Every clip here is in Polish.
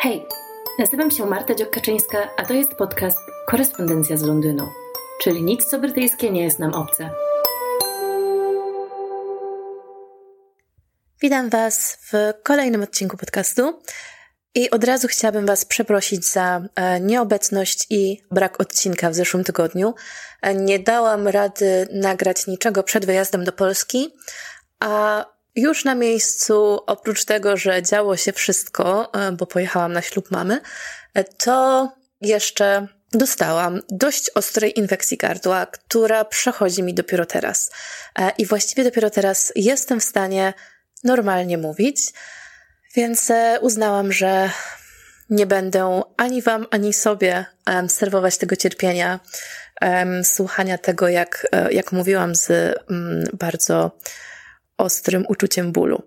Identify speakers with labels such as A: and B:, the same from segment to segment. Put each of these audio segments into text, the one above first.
A: Hej, nazywam się Marta Dziokaczyńska, a to jest podcast Korespondencja z Londynu, czyli nic co brytyjskie nie jest nam obce.
B: Witam Was w kolejnym odcinku podcastu. I od razu chciałabym Was przeprosić za e, nieobecność i brak odcinka w zeszłym tygodniu. E, nie dałam rady nagrać niczego przed wyjazdem do Polski, a już na miejscu, oprócz tego, że działo się wszystko, e, bo pojechałam na ślub mamy, to jeszcze dostałam dość ostrej infekcji gardła, która przechodzi mi dopiero teraz. I właściwie dopiero teraz jestem w stanie normalnie mówić. Więc e, uznałam, że nie będę ani Wam, ani sobie serwować tego cierpienia, słuchania tego, jak, e, jak mówiłam, z um, bardzo ostrym uczuciem bólu.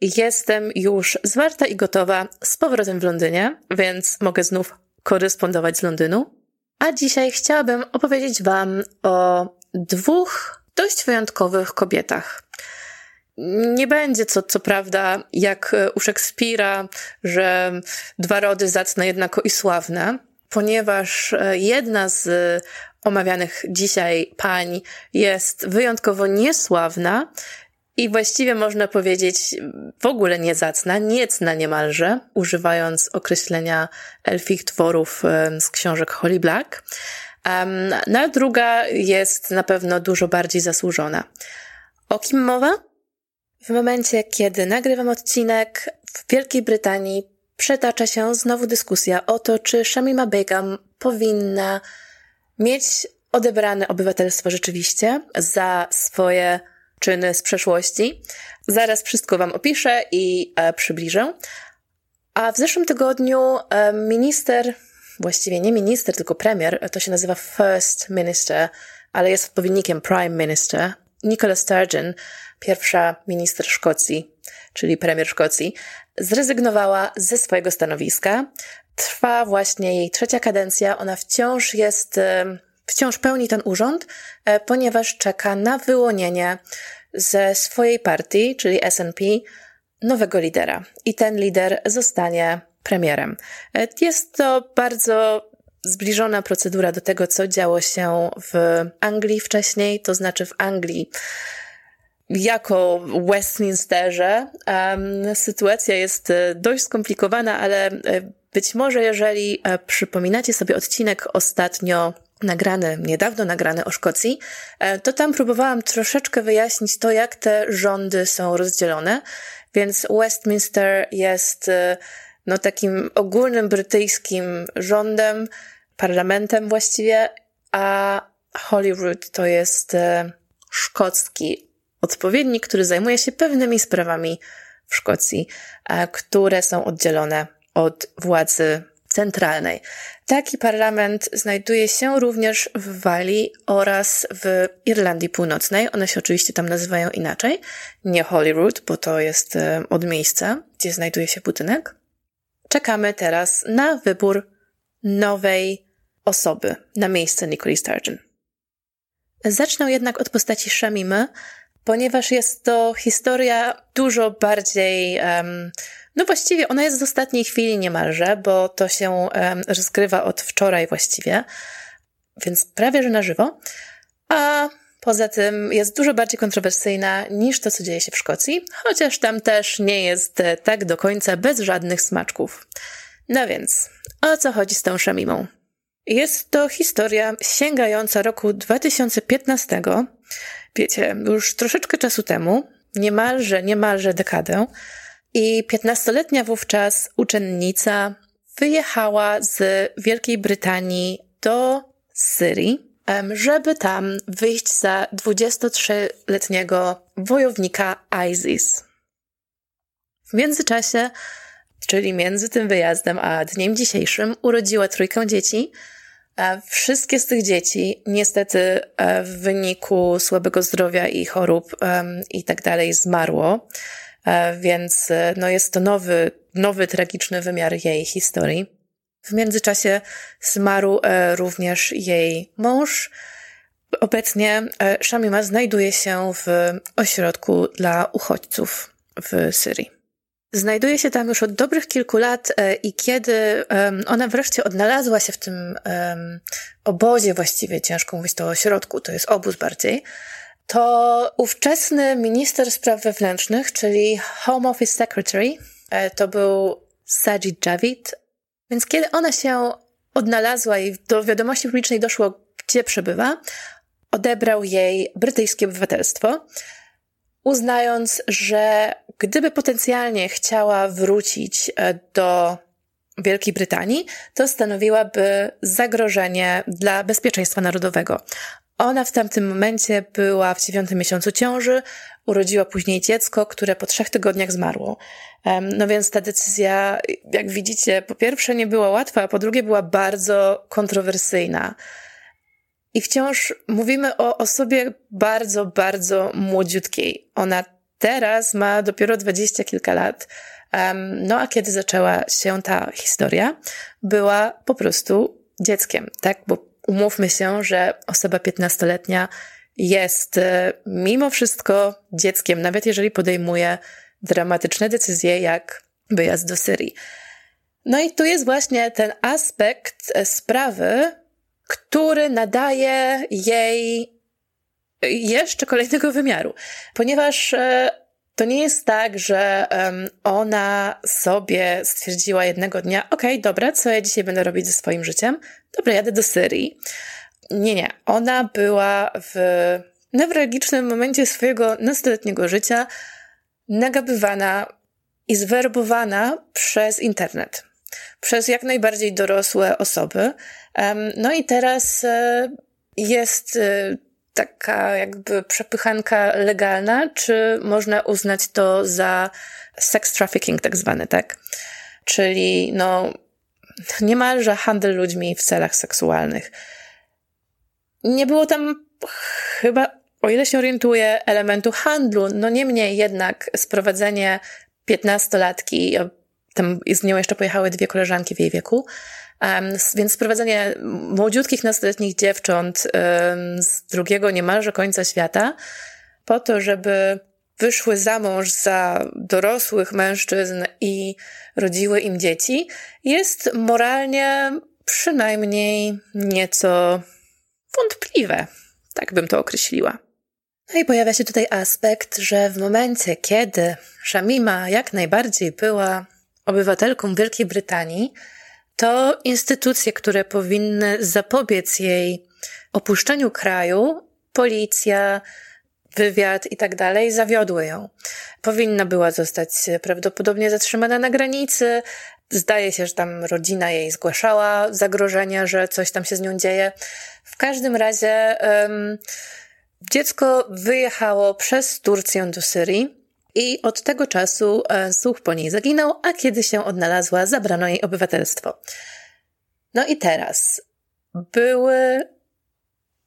B: Jestem już zwarta i gotowa z powrotem w Londynie, więc mogę znów korespondować z Londynu. A dzisiaj chciałabym opowiedzieć Wam o dwóch dość wyjątkowych kobietach. Nie będzie co, co prawda, jak u Szekspira, że dwa rody zacne jednako i sławne, ponieważ jedna z omawianych dzisiaj pań jest wyjątkowo niesławna i właściwie można powiedzieć w ogóle niezacna, niecna niemalże, używając określenia elfich tworów z książek Holly Black. No a druga jest na pewno dużo bardziej zasłużona. O kim mowa? W momencie, kiedy nagrywam odcinek, w Wielkiej Brytanii przetacza się znowu dyskusja o to, czy Shamima Begum powinna mieć odebrane obywatelstwo rzeczywiście za swoje czyny z przeszłości. Zaraz wszystko Wam opiszę i e, przybliżę. A w zeszłym tygodniu e, minister, właściwie nie minister, tylko premier, to się nazywa First Minister, ale jest odpowiednikiem Prime Minister, Nicola Sturgeon, pierwsza minister Szkocji, czyli premier Szkocji, zrezygnowała ze swojego stanowiska. Trwa właśnie jej trzecia kadencja. Ona wciąż jest, wciąż pełni ten urząd, e, ponieważ czeka na wyłonienie ze swojej partii, czyli SNP, nowego lidera. I ten lider zostanie premierem. Jest to bardzo zbliżona procedura do tego, co działo się w Anglii wcześniej, to znaczy w Anglii jako Westminsterze um, sytuacja jest e, dość skomplikowana, ale e, być może jeżeli e, przypominacie sobie odcinek ostatnio nagrany, niedawno nagrany o Szkocji, to tam próbowałam troszeczkę wyjaśnić to, jak te rządy są rozdzielone. Więc Westminster jest no, takim ogólnym brytyjskim rządem, parlamentem właściwie, a Holyrood to jest szkocki odpowiednik, który zajmuje się pewnymi sprawami w Szkocji, e, które są oddzielone od władzy centralnej. Taki parlament znajduje się również w Walii oraz w Irlandii Północnej. One się oczywiście tam nazywają inaczej. Nie Holyrood, bo to jest e, od miejsca, gdzie znajduje się budynek. Czekamy teraz na wybór nowej osoby na miejsce Nicoli Sturgeon. Zacznę jednak od postaci Shamimy, ponieważ jest to historia dużo bardziej, um, no właściwie ona jest z ostatniej chwili niemalże, bo to się rozgrywa od wczoraj właściwie, więc prawie że na żywo. A poza tym jest dużo bardziej kontrowersyjna niż to, co dzieje się w Szkocji, chociaż tam też nie jest e, tak do końca bez żadnych smaczków. No więc, o co chodzi z tą Szamimą? Jest to historia sięgająca roku 2015, wiecie, już troszeczkę czasu temu, niemalże, niemalże dekadę, i piętnastoletnia wówczas uczennica wyjechała z Wielkiej Brytanii do Syrii, żeby tam wyjść za 23-letniego wojownika ISIS. W międzyczasie, czyli między tym wyjazdem a dniem dzisiejszym, urodziła trójkę dzieci, Wszystkie z tych dzieci niestety e, w wyniku słabego zdrowia i chorób i tak dalej zmarło, e, więc e, no jest to nowy, nowy tragiczny wymiar jej historii. W międzyczasie zmarł również jej mąż. Obecnie Shamima znajduje się w ośrodku dla uchodźców w Syrii. Znajduje się tam już od dobrych kilku lat e, i kiedy ona wreszcie odnalazła się w tym obozie właściwie, ciężko mówić to o środku, to jest obóz bardziej, to ówczesny minister spraw wewnętrznych, czyli Home Office Secretary, e, to był Sajid Javid. Więc kiedy ona się odnalazła i do wiadomości publicznej doszło, gdzie przebywa, odebrał jej brytyjskie obywatelstwo, uznając, że gdyby potencjalnie chciała wrócić e, do Wielkiej Brytanii, to stanowiłaby zagrożenie dla bezpieczeństwa narodowego. Ona w tamtym momencie była w dziewiątym miesiącu ciąży, urodziła później dziecko, które po trzech tygodniach zmarło. No więc ta decyzja, jak widzicie, po pierwsze nie była łatwa, a po drugie była bardzo kontrowersyjna. I wciąż mówimy o osobie bardzo, bardzo młodziutkiej. Ona teraz ma dopiero dwadzieścia kilka lat. No a kiedy zaczęła się ta historia, była po prostu dzieckiem, tak? Bo umówmy się, że osoba piętnastoletnia jest e, mimo wszystko dzieckiem, nawet jeżeli podejmuje dramatyczne decyzje jak wyjazd do Syrii. No i tu jest właśnie ten aspekt e, sprawy, który nadaje jej jeszcze kolejnego wymiaru, ponieważ e, to nie jest tak, że ona sobie stwierdziła jednego dnia, okej, okay, dobra, co ja dzisiaj będę robić ze swoim życiem? Dobra, jadę do Syrii. Nie, nie. Ona była w newralgicznym momencie swojego nastoletniego życia nagabywana i zwerbowana przez internet. Przez jak najbardziej dorosłe osoby. No i teraz e, jest e, taka jakby przepychanka legalna, czy można uznać to za sex trafficking tak zwany, tak? Czyli no niemalże handel ludźmi w celach seksualnych. Nie było tam chyba, o ile się orientuję, elementu handlu. No niemniej jednak sprowadzenie piętnastolatki, tam z nią jeszcze pojechały dwie koleżanki w jej wieku, więc sprowadzenie młodziutkich nastoletnich dziewcząt z drugiego niemalże końca świata po to, żeby wyszły za mąż za dorosłych mężczyzn i rodziły im dzieci, jest moralnie przynajmniej nieco wątpliwe. Tak bym to określiła. No i pojawia się tutaj aspekt, że w momencie, kiedy Shamima jak najbardziej była obywatelką Wielkiej Brytanii, to instytucje, które powinny zapobiec jej opuszczeniu kraju, policja, wywiad i tak dalej, zawiodły ją. Powinna była zostać prawdopodobnie zatrzymana na granicy. Zdaje się, że tam rodzina jej zgłaszała zagrożenia, że coś tam się z nią dzieje. W każdym razie um, dziecko wyjechało przez Turcję do Syrii. I od tego czasu e, słuch po niej zaginął, a kiedy się odnalazła, zabrano jej obywatelstwo. No i teraz były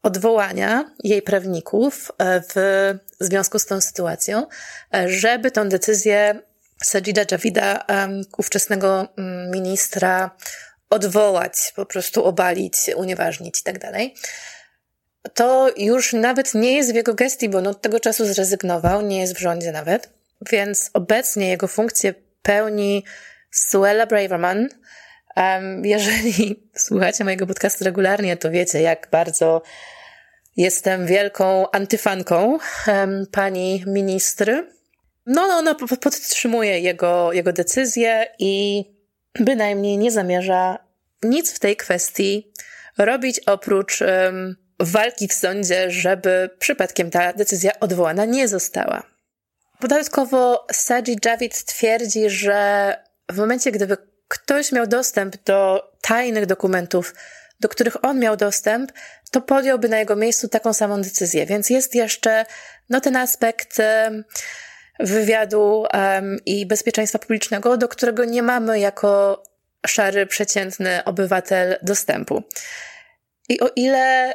B: odwołania jej prawników e, w związku z tą sytuacją, e, żeby tą decyzję Sajida Javida, ówczesnego mm, ministra, odwołać, po prostu obalić, unieważnić i tak dalej. To już nawet nie jest w jego gestii, bo on od tego czasu zrezygnował, nie jest w rządzie nawet, więc obecnie jego funkcję pełni Suella Braverman. jeżeli słuchacie mojego podcastu regularnie, to wiecie, jak bardzo jestem wielką antyfanką pani ministry. No, ona podtrzymuje jego, jego decyzję i bynajmniej nie zamierza nic w tej kwestii robić oprócz um, walki w sądzie, żeby przypadkiem ta decyzja odwołana nie została. Dodatkowo Sajid Javid twierdzi, że w momencie, gdyby ktoś miał dostęp do tajnych dokumentów, do których on miał dostęp, to podjąłby na jego miejscu taką samą decyzję. Więc jest jeszcze no, ten aspekt wywiadu um, i bezpieczeństwa publicznego, do którego nie mamy jako szary, przeciętny obywatel dostępu. I o ile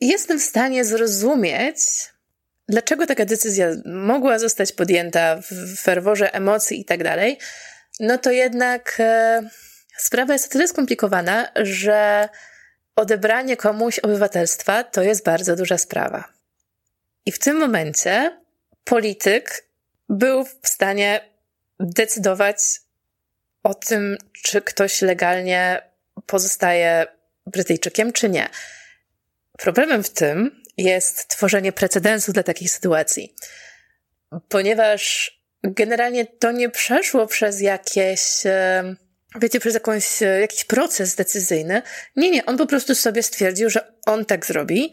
B: jestem w stanie zrozumieć, dlaczego taka decyzja mogła zostać podjęta w ferworze emocji i tak dalej, no to jednak e, sprawa jest o tyle skomplikowana, że odebranie komuś obywatelstwa to jest bardzo duża sprawa. I w tym momencie polityk był w stanie decydować o tym, czy ktoś legalnie pozostaje Brytyjczykiem, czy nie. Problemem w tym jest tworzenie precedensu dla takich sytuacji, ponieważ generalnie to nie przeszło przez jakieś, wiecie, przez jakąś, jakiś proces decyzyjny. Nie, nie, on po prostu sobie stwierdził, że on tak zrobi.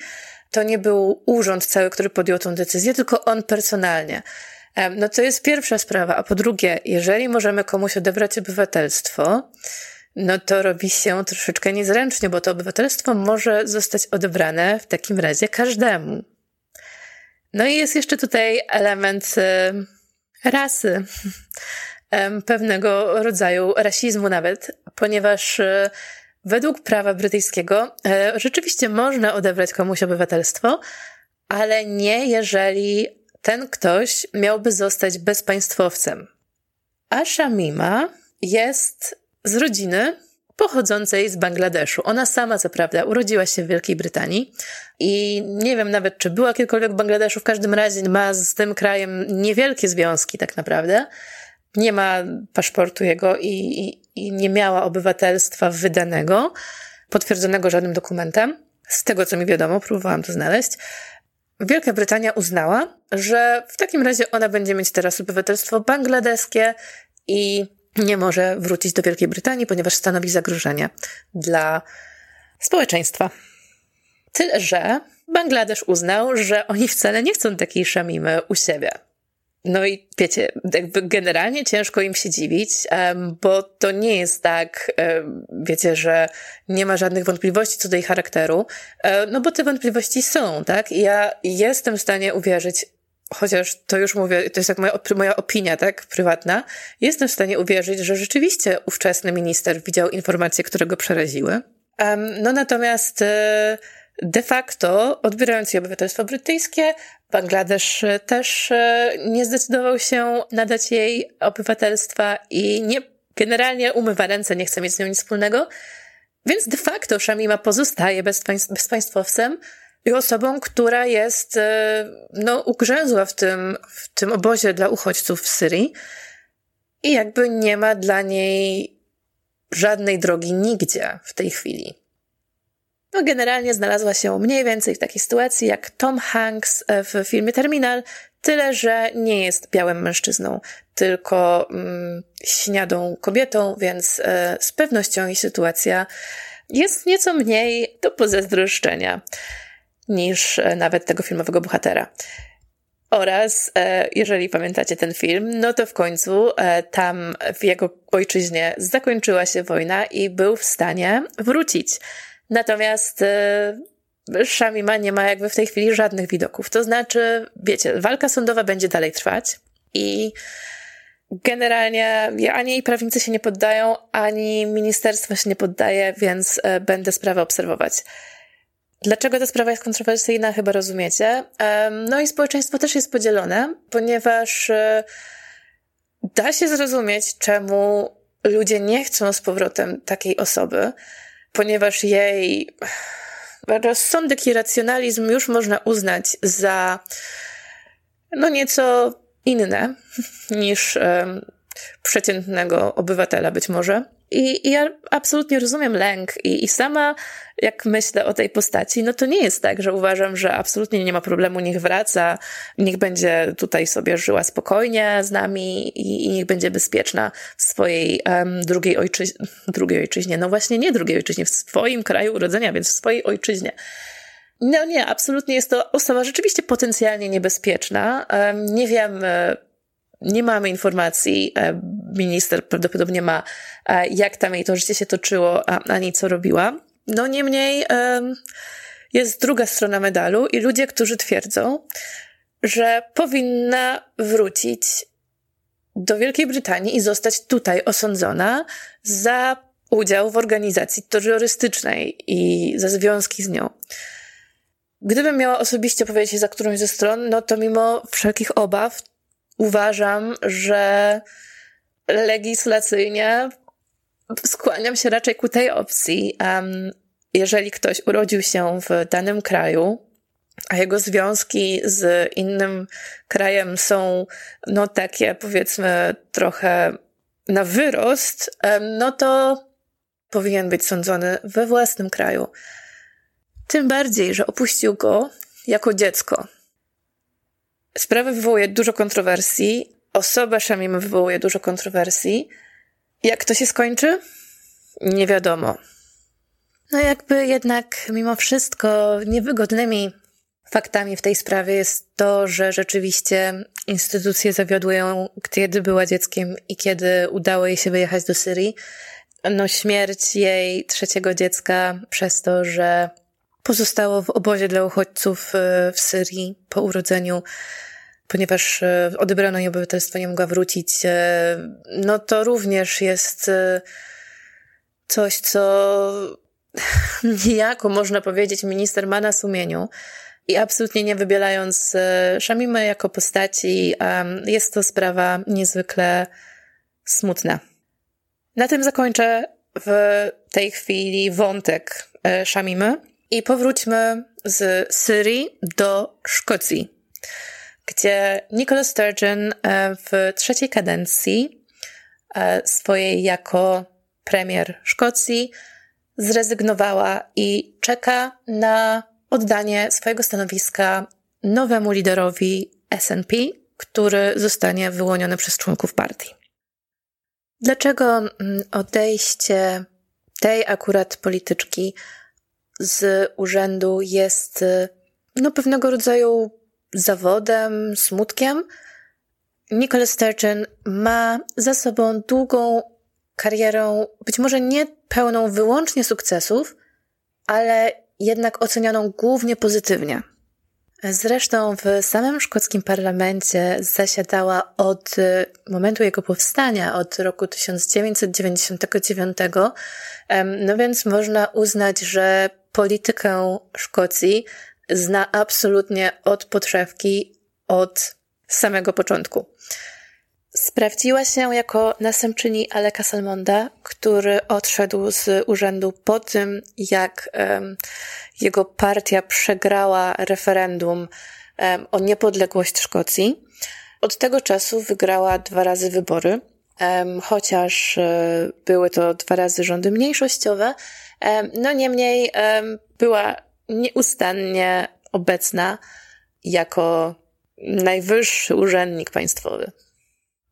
B: To nie był urząd cały, który podjął tą decyzję, tylko on personalnie. No to jest pierwsza sprawa. A po drugie, jeżeli możemy komuś odebrać obywatelstwo, no to robi się troszeczkę niezręcznie, bo to obywatelstwo może zostać odebrane w takim razie każdemu. No i jest jeszcze tutaj element y, rasy, pewnego rodzaju rasizmu nawet, ponieważ y, według prawa brytyjskiego y, rzeczywiście można odebrać komuś obywatelstwo, ale nie jeżeli ten ktoś miałby zostać bezpaństwowcem. A Shamima jest z rodziny pochodzącej z Bangladeszu. Ona sama, co prawda, urodziła się w Wielkiej Brytanii i nie wiem nawet, czy była kiedykolwiek w Bangladeszu. W każdym razie ma z tym krajem niewielkie związki, tak naprawdę. Nie ma paszportu jego i, i, i nie miała obywatelstwa wydanego, potwierdzonego żadnym dokumentem. Z tego, co mi wiadomo, próbowałam to znaleźć. Wielka Brytania uznała, że w takim razie ona będzie mieć teraz obywatelstwo bangladeskie i nie może wrócić do Wielkiej Brytanii, ponieważ stanowi zagrożenie dla społeczeństwa. Tyle, że Bangladesz uznał, że oni wcale nie chcą takiej szamimy u siebie. No i wiecie, jakby generalnie ciężko im się dziwić, bo to nie jest tak, wiecie, że nie ma żadnych wątpliwości co do jej charakteru, e, no bo te wątpliwości są, tak? I ja jestem w stanie uwierzyć, chociaż to już mówię, to jest jak moja, moja opinia, tak, prywatna, jestem w stanie uwierzyć, że rzeczywiście ówczesny minister widział informacje, które go przeraziły. no natomiast e, de facto, odbierając jej obywatelstwo brytyjskie, Bangladesz też e, nie zdecydował się nadać jej obywatelstwa i nie, generalnie umywa ręce, nie chce mieć z nią nic wspólnego. Więc de facto Shamima pozostaje bezpaństwowcem, i osobą, która jest, e, no, ugrzęzła w tym, w tym obozie dla uchodźców w Syrii i jakby nie ma dla niej żadnej drogi nigdzie w tej chwili. No, generalnie znalazła się mniej więcej w takiej sytuacji jak Tom Hanks e, w filmie Terminal, tyle że nie jest białym mężczyzną, tylko mm, śniadą kobietą, więc e, z pewnością jej sytuacja jest nieco mniej do pozazdroszczenia niż e, nawet tego filmowego bohatera. Oraz, e, jeżeli pamiętacie ten film, no to w końcu e, tam w jego ojczyźnie zakończyła się wojna i był w stanie wrócić. Natomiast Shamima nie ma jakby w tej chwili żadnych widoków. To znaczy, wiecie, walka sądowa będzie dalej trwać i generalnie ani prawnicy się nie poddają, ani ministerstwo się nie poddaje, więc będę sprawę obserwować. Dlaczego ta sprawa jest kontrowersyjna, chyba rozumiecie. No i społeczeństwo też jest podzielone, ponieważ e, da się zrozumieć, czemu ludzie nie chcą z powrotem takiej osoby, ponieważ jej rozsądek i racjonalizm już można uznać za no nieco inne niż przeciętnego obywatela być może. I, I, ja absolutnie rozumiem lęk i, i sama, jak myślę o tej postaci, no to nie jest tak, że uważam, że absolutnie nie ma problemu, niech wraca, niech będzie tutaj sobie żyła spokojnie z nami i, i niech będzie bezpieczna w swojej um, drugiej, ojczyźnie, drugiej ojczyźnie. No właśnie nie drugiej ojczyźnie, w swoim kraju urodzenia, więc w swojej ojczyźnie. No nie, absolutnie jest to osoba rzeczywiście potencjalnie niebezpieczna. Um, nie wiem, nie mamy informacji, e, minister prawdopodobnie ma, e, jak tam jej to życie się toczyło, ani co robiła. No niemniej jest druga strona medalu i ludzie, którzy twierdzą, że powinna wrócić do Wielkiej Brytanii i zostać tutaj osądzona za udział w organizacji terrorystycznej i za związki z nią. Gdybym miała osobiście powiedzieć za którąś ze stron, no to mimo wszelkich obaw, uważam, że legislacyjnie skłaniam się raczej ku tej opcji. Um, jeżeli ktoś urodził się w danym kraju, a jego związki z innym krajem są, no takie powiedzmy trochę na wyrost, no to powinien być sądzony we własnym kraju. Tym bardziej, że opuścił go jako dziecko. Sprawa wywołuje dużo kontrowersji, osoba Shamim wywołuje dużo kontrowersji. Jak to się skończy? Nie wiadomo. No jakby jednak mimo wszystko niewygodnymi faktami w tej sprawie jest to, że rzeczywiście instytucje zawiodły ją, kiedy była dzieckiem i kiedy udało jej się wyjechać do Syrii. No śmierć jej trzeciego dziecka przez to, że pozostało w obozie dla uchodźców y, w Syrii po urodzeniu, ponieważ y, odebrano jej obywatelstwo, nie mogła wrócić, y, no to również jest coś, co niejako można powiedzieć minister ma na sumieniu. I absolutnie nie wybielając Szamimy jako postaci, jest to sprawa niezwykle smutna. Na tym zakończę w tej chwili wątek Szamimy. I powróćmy z Syrii do Szkocji, gdzie Nicola Sturgeon e, w trzeciej kadencji e, swojej jako premier Szkocji zrezygnowała i czeka na oddanie swojego stanowiska nowemu liderowi SNP, który zostanie wyłoniony przez członków partii. Dlaczego mm, odejście tej akurat polityczki z urzędu jest y, no, pewnego rodzaju zawodem, smutkiem. Nicole Sturgeon ma za sobą długą karierę, być może nie pełną wyłącznie sukcesów, ale jednak ocenianą głównie pozytywnie. Zresztą w samym szkockim parlamencie zasiadała od y, momentu jego powstania, od roku 1999, no więc można uznać, że politykę Szkocji zna absolutnie od podszewki, od samego początku. Sprawdziła się jako następczyni Aleka Salmonda, który odszedł z urzędu po tym, jak um, jego partia przegrała referendum um, o niepodległość Szkocji. Od tego czasu wygrała dwa razy wybory, um, chociaż um, były to dwa razy rządy mniejszościowe. No niemniej była nieustannie obecna jako najwyższy urzędnik państwowy.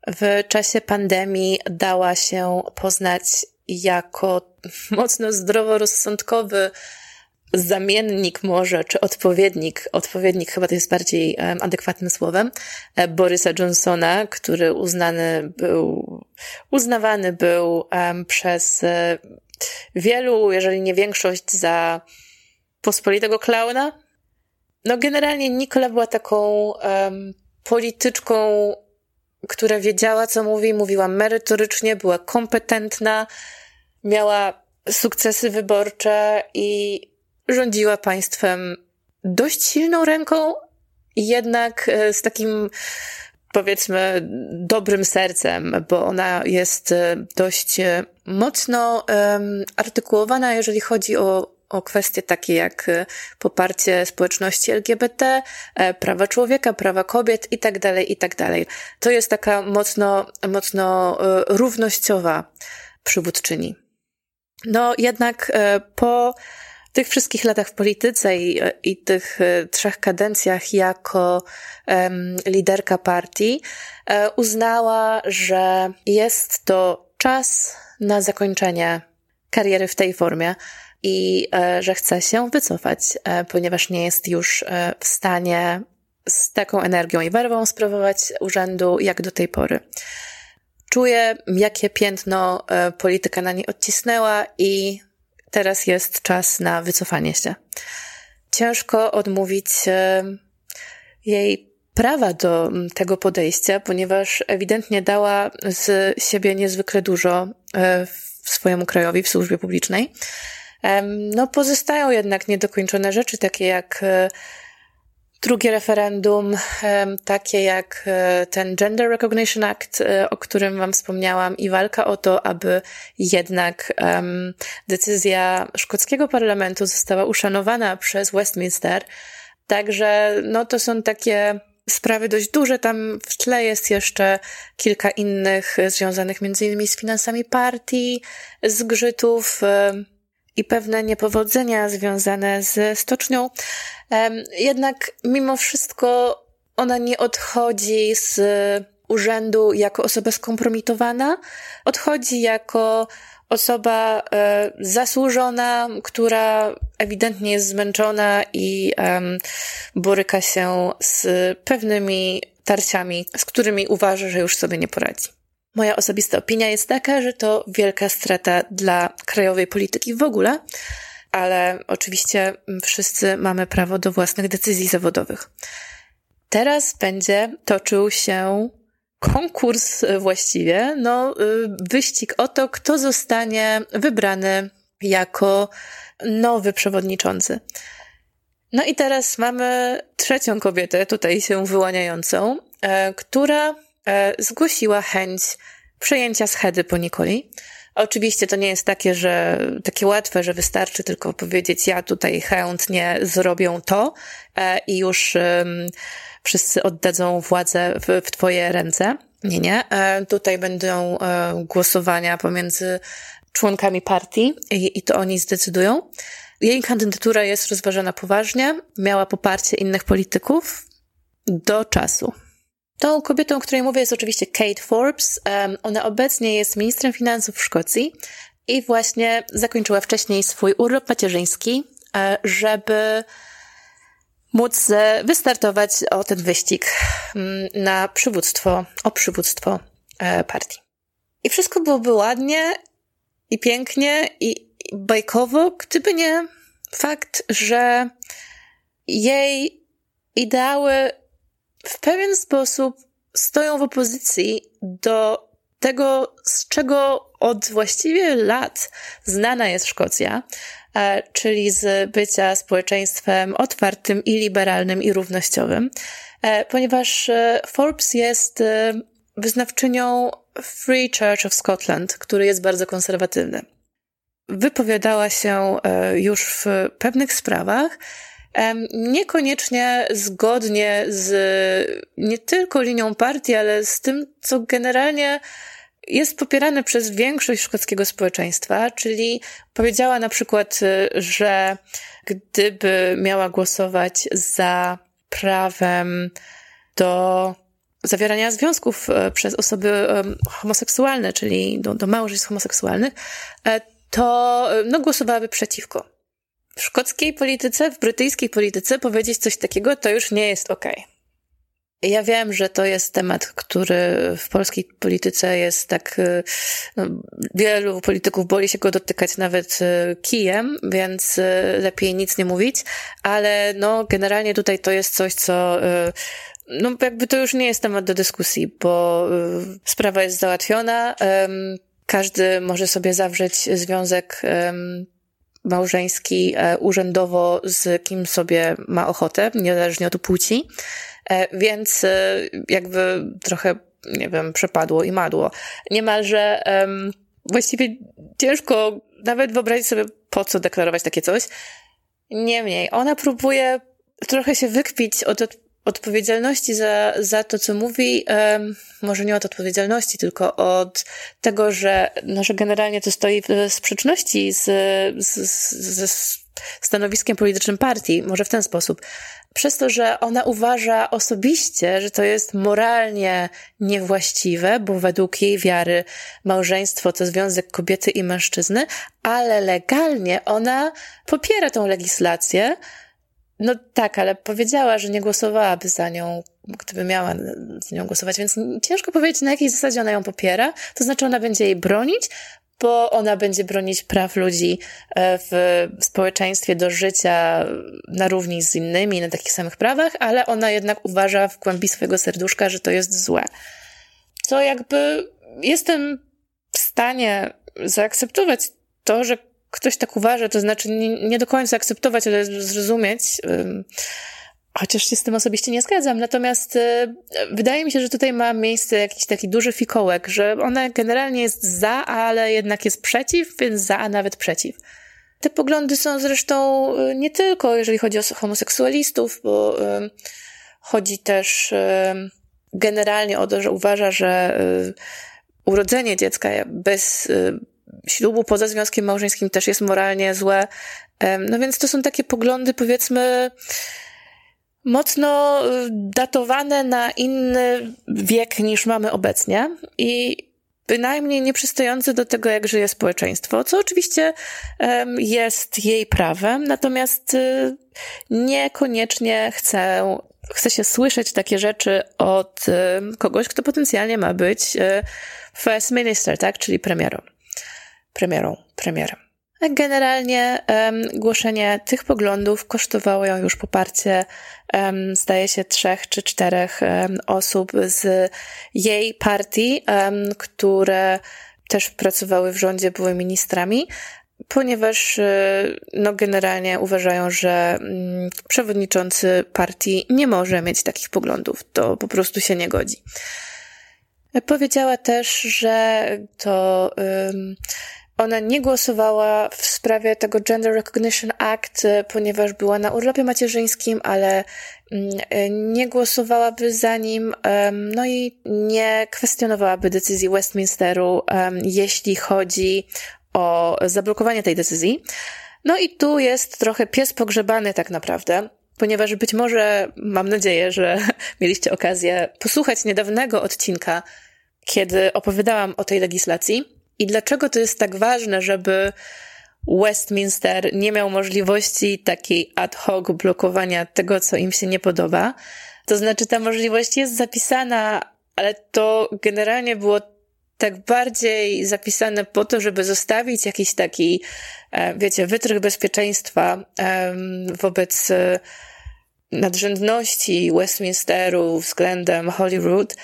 B: W czasie pandemii dała się poznać jako mocno zdroworozsądkowy zamiennik może, czy odpowiednik, odpowiednik chyba to jest bardziej adekwatnym słowem, e, Borysa Johnsona, który uznany był, uznawany był przez e, wielu, jeżeli nie większość, za pospolitego klauna. No generalnie Nikola była taką um, polityczką która wiedziała, co mówi, mówiła merytorycznie, była kompetentna, miała sukcesy wyborcze i rządziła państwem dość silną ręką, jednak e, z takim powiedzmy dobrym sercem, bo ona jest e, dość e, mocno um, artykułowana, jeżeli chodzi o o kwestie takie jak y, poparcie społeczności LGBT, e, prawa człowieka, prawa kobiet i tak dalej, i tak. To jest taka mocno, mocno y, równościowa przywódczyni. No jednak e, po tych wszystkich latach w polityce i, i tych e, trzech kadencjach jako um, liderka partii uznała, że jest to czas na zakończenie kariery w tej formie i e, że chce się wycofać, e, ponieważ nie jest już e, w stanie z taką energią i werwą sprawować urzędu jak do tej pory. Czuje, jakie piętno polityka na niej odcisnęła i teraz jest czas na wycofanie się. Ciężko odmówić jej prawa do tego podejścia, ponieważ ewidentnie dała z siebie niezwykle dużo swojemu krajowi w służbie publicznej. No, pozostają jednak niedokończone rzeczy, takie jak e, drugie referendum, takie jak e, ten Gender Recognition Act, e, o którym Wam wspomniałam, i walka o to, aby jednak decyzja szkockiego parlamentu została uszanowana przez Westminster, Także no to są takie sprawy dość duże. Tam w tle jest jeszcze kilka innych związanych między innymi z finansami partii, zgrzytów i pewne niepowodzenia związane ze stocznią. Jednak mimo wszystko ona nie odchodzi z urzędu jako osoba skompromitowana, odchodzi jako osoba e, zasłużona, która ewidentnie jest zmęczona i boryka się z pewnymi tarciami, z którymi uważa, że już sobie nie poradzi. Moja osobista opinia jest taka, że to wielka strata dla krajowej polityki w ogóle, ale oczywiście wszyscy mamy prawo do własnych decyzji zawodowych. Teraz będzie toczył się konkurs właściwie, no, y, wyścig o to, kto zostanie wybrany jako nowy przewodniczący. No i teraz mamy trzecią kobietę, tutaj się wyłaniającą, e, która zgłosiła chęć przejęcia schedy po Nikoli. Oczywiście to nie jest takie, że takie łatwe, że wystarczy tylko powiedzieć, ja tutaj chętnie zrobię to e, i już wszyscy oddadzą władzę w, w twoje ręce. Nie, nie. E, tutaj będą e, głosowania pomiędzy członkami partii i, i to oni zdecydują. Jej kandydatura jest rozważana poważnie, miała poparcie innych polityków do czasu. Tą kobietą, o której mówię, jest oczywiście Kate Forbes. Ona obecnie jest ministrem finansów w Szkocji i właśnie zakończyła wcześniej swój urlop macierzyński, e, żeby móc e, wystartować o ten wyścig na przywództwo, o przywództwo e, partii. I wszystko byłoby ładnie i pięknie i bajkowo, gdyby nie fakt, że jej ideały w pewien sposób stoją w opozycji do tego, z czego od właściwie lat znana jest Szkocja, e, czyli z bycia społeczeństwem otwartym i liberalnym i równościowym, e, ponieważ e, Forbes jest wyznawczynią Free Church of Scotland, który jest bardzo konserwatywny. Wypowiadała się już w pewnych sprawach, niekoniecznie zgodnie z nie tylko linią partii, ale z tym, co generalnie jest popierane przez większość szkockiego społeczeństwa, czyli powiedziała na przykład, y, że gdyby miała głosować za prawem do zawierania związków y, przez osoby homoseksualne, czyli do, do małżeństw homoseksualnych, e, to y, no, głosowałaby przeciwko. W szkockiej polityce, w brytyjskiej polityce powiedzieć coś takiego to już nie jest okej. Ja wiem, że to jest temat, który w polskiej polityce jest tak, y, no, wielu polityków boli się go dotykać nawet y, kijem, więc y, lepiej nic nie mówić, ale no, generalnie tutaj to jest coś, co, no, jakby to już nie jest temat do dyskusji, bo sprawa jest załatwiona, każdy może sobie zawrzeć związek małżeński e, urzędowo z kim sobie ma ochotę, niezależnie od płci. E, więc e, jakby trochę, nie wiem, przepadło i madło. Niemalże właściwie ciężko nawet wyobrazić sobie, po co deklarować takie coś. Niemniej, ona próbuje trochę się wykpić od odpowiedzialności za, za to, co mówi, może nie od odpowiedzialności, tylko od tego, że, no, że generalnie to stoi w sprzeczności z, z, z, z stanowiskiem politycznym partii, może w ten sposób. Przez to, że ona uważa osobiście, że to jest moralnie niewłaściwe, bo według jej wiary małżeństwo to związek kobiety i mężczyzny, ale legalnie ona popiera tą legislację, no tak, ale powiedziała, że nie głosowałaby za nią, gdyby miała za nią głosować, więc ciężko powiedzieć, na jakiej zasadzie ona ją popiera. To znaczy, ona będzie jej bronić, bo ona będzie bronić praw ludzi e, w społeczeństwie do życia na równi z innymi, na takich samych prawach, ale ona jednak uważa w głębi swojego serduszka, że to jest złe. Co jakby jestem w stanie zaakceptować to, że ktoś tak uważa, to znaczy nie, nie do końca akceptować, ale zrozumieć, chociaż się z tym osobiście nie zgadzam. Natomiast y, wydaje mi się, że tutaj ma miejsce jakiś taki duży fikołek, że ona generalnie jest za, ale jednak jest przeciw, więc za, a nawet przeciw. Te poglądy są zresztą y, nie tylko, jeżeli chodzi o homoseksualistów, bo y, chodzi też y, generalnie o to, że uważa, że urodzenie dziecka bez ślubu poza związkiem małżeńskim też jest moralnie złe. No więc to są takie poglądy, powiedzmy, mocno datowane na inny wiek niż mamy obecnie i bynajmniej nieprzystający do tego, jak żyje społeczeństwo, co oczywiście jest jej prawem, natomiast y, niekoniecznie chcę, chce się słyszeć takie rzeczy od y, kogoś, kto potencjalnie ma być y, first minister, tak, czyli premierą. Premierą, premierem. Generalnie um, głoszenie tych poglądów kosztowało ją już poparcie, um, zdaje się, trzech czy czterech um, osób z jej partii, które też pracowały w rządzie, były ministrami, ponieważ y, no, generalnie uważają, że mm, przewodniczący partii nie może mieć takich poglądów. To po prostu się nie godzi. Powiedziała też, że to ona nie głosowała w sprawie tego Gender Recognition Act, e, ponieważ była na urlopie macierzyńskim, ale mm, e, nie głosowałaby za nim, no i nie kwestionowałaby decyzji Westminsteru, jeśli chodzi o zablokowanie tej decyzji. No i tu jest trochę pies pogrzebany tak naprawdę, ponieważ być może, mam nadzieję, że mieliście okazję posłuchać niedawnego odcinka, kiedy opowiadałam o tej legislacji. I dlaczego to jest tak ważne, żeby Westminster nie miał możliwości takiej ad hoc blokowania tego, co im się nie podoba? To znaczy, ta możliwość jest zapisana, ale to generalnie było tak bardziej zapisane po to, żeby zostawić jakiś taki, e, wiecie, wytrych bezpieczeństwa wobec e, nadrzędności Westminsteru względem Holyrood,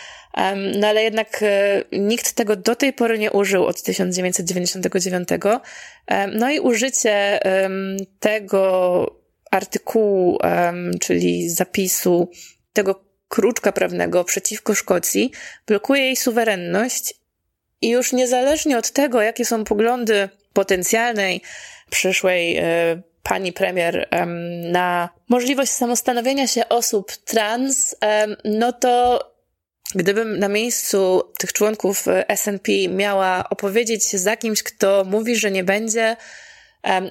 B: no ale jednak e, nikt tego do tej pory nie użył od 1999. No i użycie tego artykułu, czyli zapisu, tego kruczka prawnego przeciwko Szkocji, blokuje jej suwerenność i już niezależnie od tego, jakie są poglądy potencjalnej przyszłej e, pani premier na możliwość samostanowienia się osób trans, no to Gdybym na miejscu tych członków e, SNP miała opowiedzieć za kimś, kto mówi, że nie będzie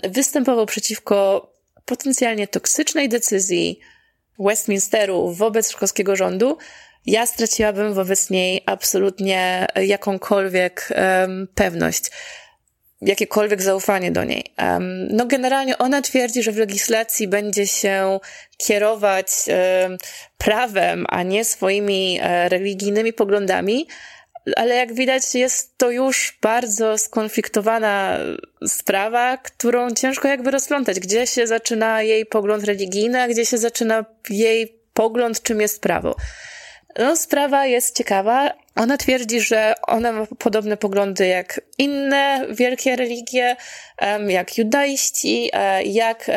B: występował przeciwko potencjalnie toksycznej decyzji Westminsteru wobec szkockiego rządu, ja straciłabym wobec niej absolutnie jakąkolwiek um, pewność jakiekolwiek zaufanie do niej. No generalnie ona twierdzi, że w legislacji będzie się kierować prawem, a nie swoimi e, religijnymi poglądami, ale jak widać jest to już bardzo skonfliktowana sprawa, którą ciężko jakby rozplątać. Gdzie się zaczyna jej pogląd religijny, a gdzie się zaczyna jej pogląd, czym jest prawo. No, sprawa jest ciekawa. Ona twierdzi, że ona ma podobne poglądy jak inne wielkie religie, jak judaiści, e, jak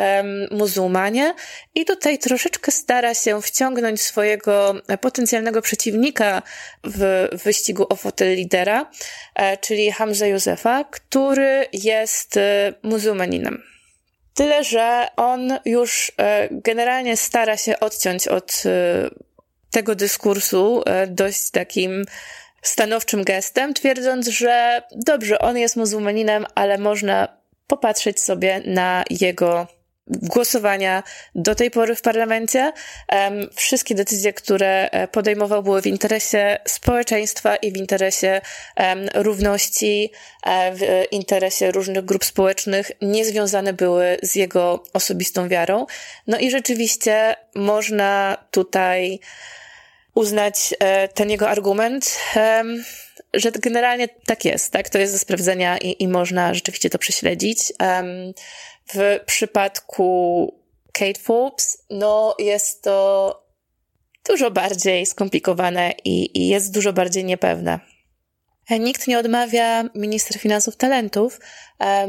B: muzułmanie i tutaj troszeczkę stara się wciągnąć swojego potencjalnego przeciwnika w wyścigu o fotel lidera, e, czyli Hamza Józefa, który jest e, muzułmaninem. Tyle, że on już generalnie stara się odciąć od tego dyskursu e, dość takim stanowczym gestem, twierdząc, że dobrze, on jest muzułmaninem, ale można popatrzeć sobie na jego głosowania do tej pory w parlamencie. Wszystkie decyzje, które e, podejmował, były w interesie społeczeństwa i w interesie równości, e, w interesie różnych grup społecznych, nie związane były z jego osobistą wiarą. No i rzeczywiście można tutaj uznać e, ten jego argument, że generalnie tak jest, tak? To jest do sprawdzenia i, i można rzeczywiście to prześledzić. W przypadku Kate Forbes, no jest to dużo bardziej skomplikowane i, i jest dużo bardziej niepewne. Nikt nie odmawia minister finansów talentów.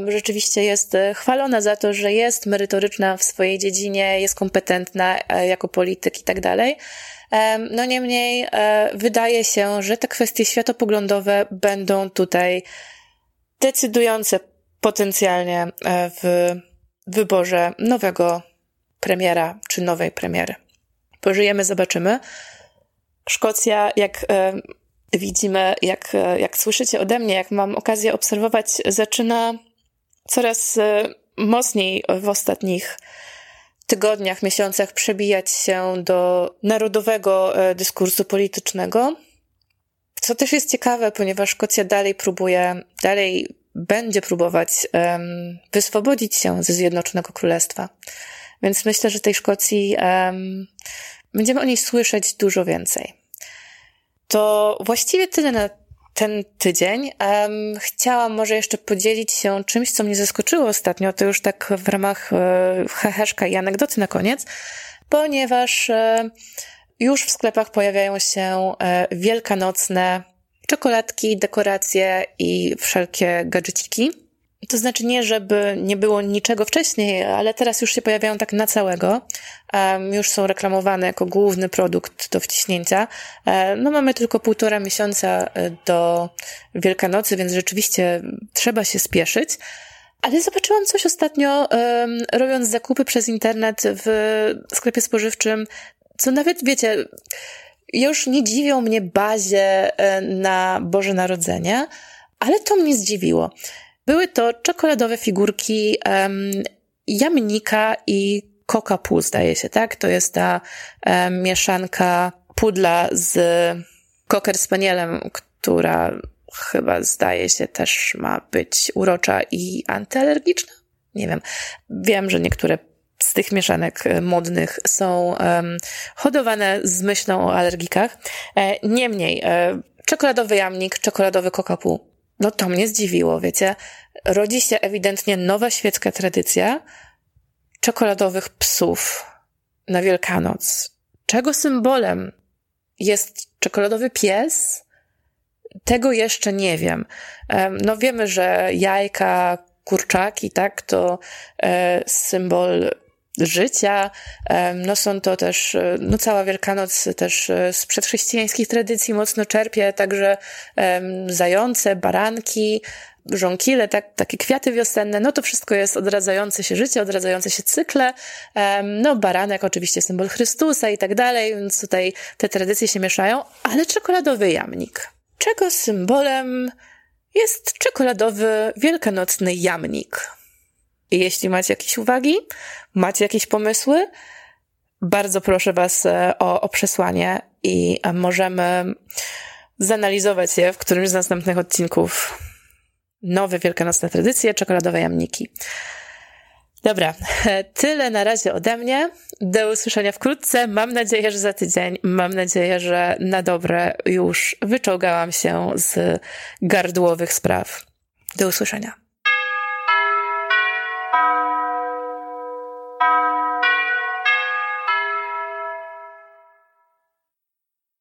B: Rzeczywiście jest chwalona za to, że jest merytoryczna w swojej dziedzinie, jest kompetentna e, jako polityk i tak dalej. No niemniej e, wydaje się, że te kwestie światopoglądowe będą tutaj decydujące potencjalnie e, w wyborze nowego premiera czy nowej premiery. Pożyjemy, zobaczymy. Szkocja, jak e, widzimy, jak, jak słyszycie ode mnie, jak mam okazję obserwować, zaczyna coraz mocniej w ostatnich tygodniach, miesiącach przebijać się do narodowego e, dyskursu politycznego. Co też jest ciekawe, ponieważ Szkocja dalej próbuje, dalej będzie próbować um, wyswobodzić się ze Zjednoczonego Królestwa. Więc myślę, że tej Szkocji um, będziemy o niej słyszeć dużo więcej. To właściwie tyle na ten tydzień. Um, chciałam może jeszcze podzielić się czymś, co mnie zaskoczyło ostatnio, to już tak w ramach e, heheszka i anegdoty na koniec, ponieważ e, już w sklepach pojawiają się e, wielkanocne czekoladki, dekoracje i wszelkie gadżeciki. To znaczy nie, żeby nie było niczego wcześniej, ale teraz już się pojawiają tak na całego. Już są reklamowane jako główny produkt do wciśnięcia. No mamy tylko półtora miesiąca e, do Wielkanocy, więc rzeczywiście trzeba się spieszyć. Ale zobaczyłam coś ostatnio, robiąc zakupy przez internet w sklepie spożywczym, co nawet, wiecie, już nie dziwią mnie bazie e, na Boże Narodzenie, ale to mnie zdziwiło. Były to czekoladowe figurki um, jamnika i kokapu, zdaje się, tak? To jest ta um, mieszanka pudla z koker spanielem, która chyba zdaje się też ma być urocza i antyalergiczna. Nie wiem. Wiem, że niektóre z tych mieszanek modnych są um, hodowane z myślą o alergikach. E, niemniej, e, czekoladowy jamnik, czekoladowy kokapu no to mnie zdziwiło, wiecie. Rodzi się ewidentnie nowa świecka tradycja czekoladowych psów na Wielkanoc. Czego symbolem jest czekoladowy pies? Tego jeszcze nie wiem. No wiemy, że jajka, kurczaki, tak, to e, symbol życia. No są to też, e, no cała Wielkanoc też e, z przedchrześcijańskich tradycji mocno czerpie, także zające, baranki, żonkile, tak, takie kwiaty wiosenne, no to wszystko jest odradzające się życie, odradzające się cykle. No baranek oczywiście symbol Chrystusa i tak dalej, więc tutaj te tradycje się mieszają, ale czekoladowy jamnik. Czego symbolem jest czekoladowy wielkanocny jamnik? Jeśli macie jakieś uwagi, macie jakieś pomysły, bardzo proszę Was e, o, o przesłanie i e, możemy zanalizować je w którymś z następnych odcinków. Nowe wielkanocne tradycje, czekoladowe jamniki. Dobra, tyle na razie ode mnie. Do usłyszenia wkrótce. Mam nadzieję, że za tydzień. Mam nadzieję, że na dobre już wyczołgałam się z gardłowych spraw. Do usłyszenia.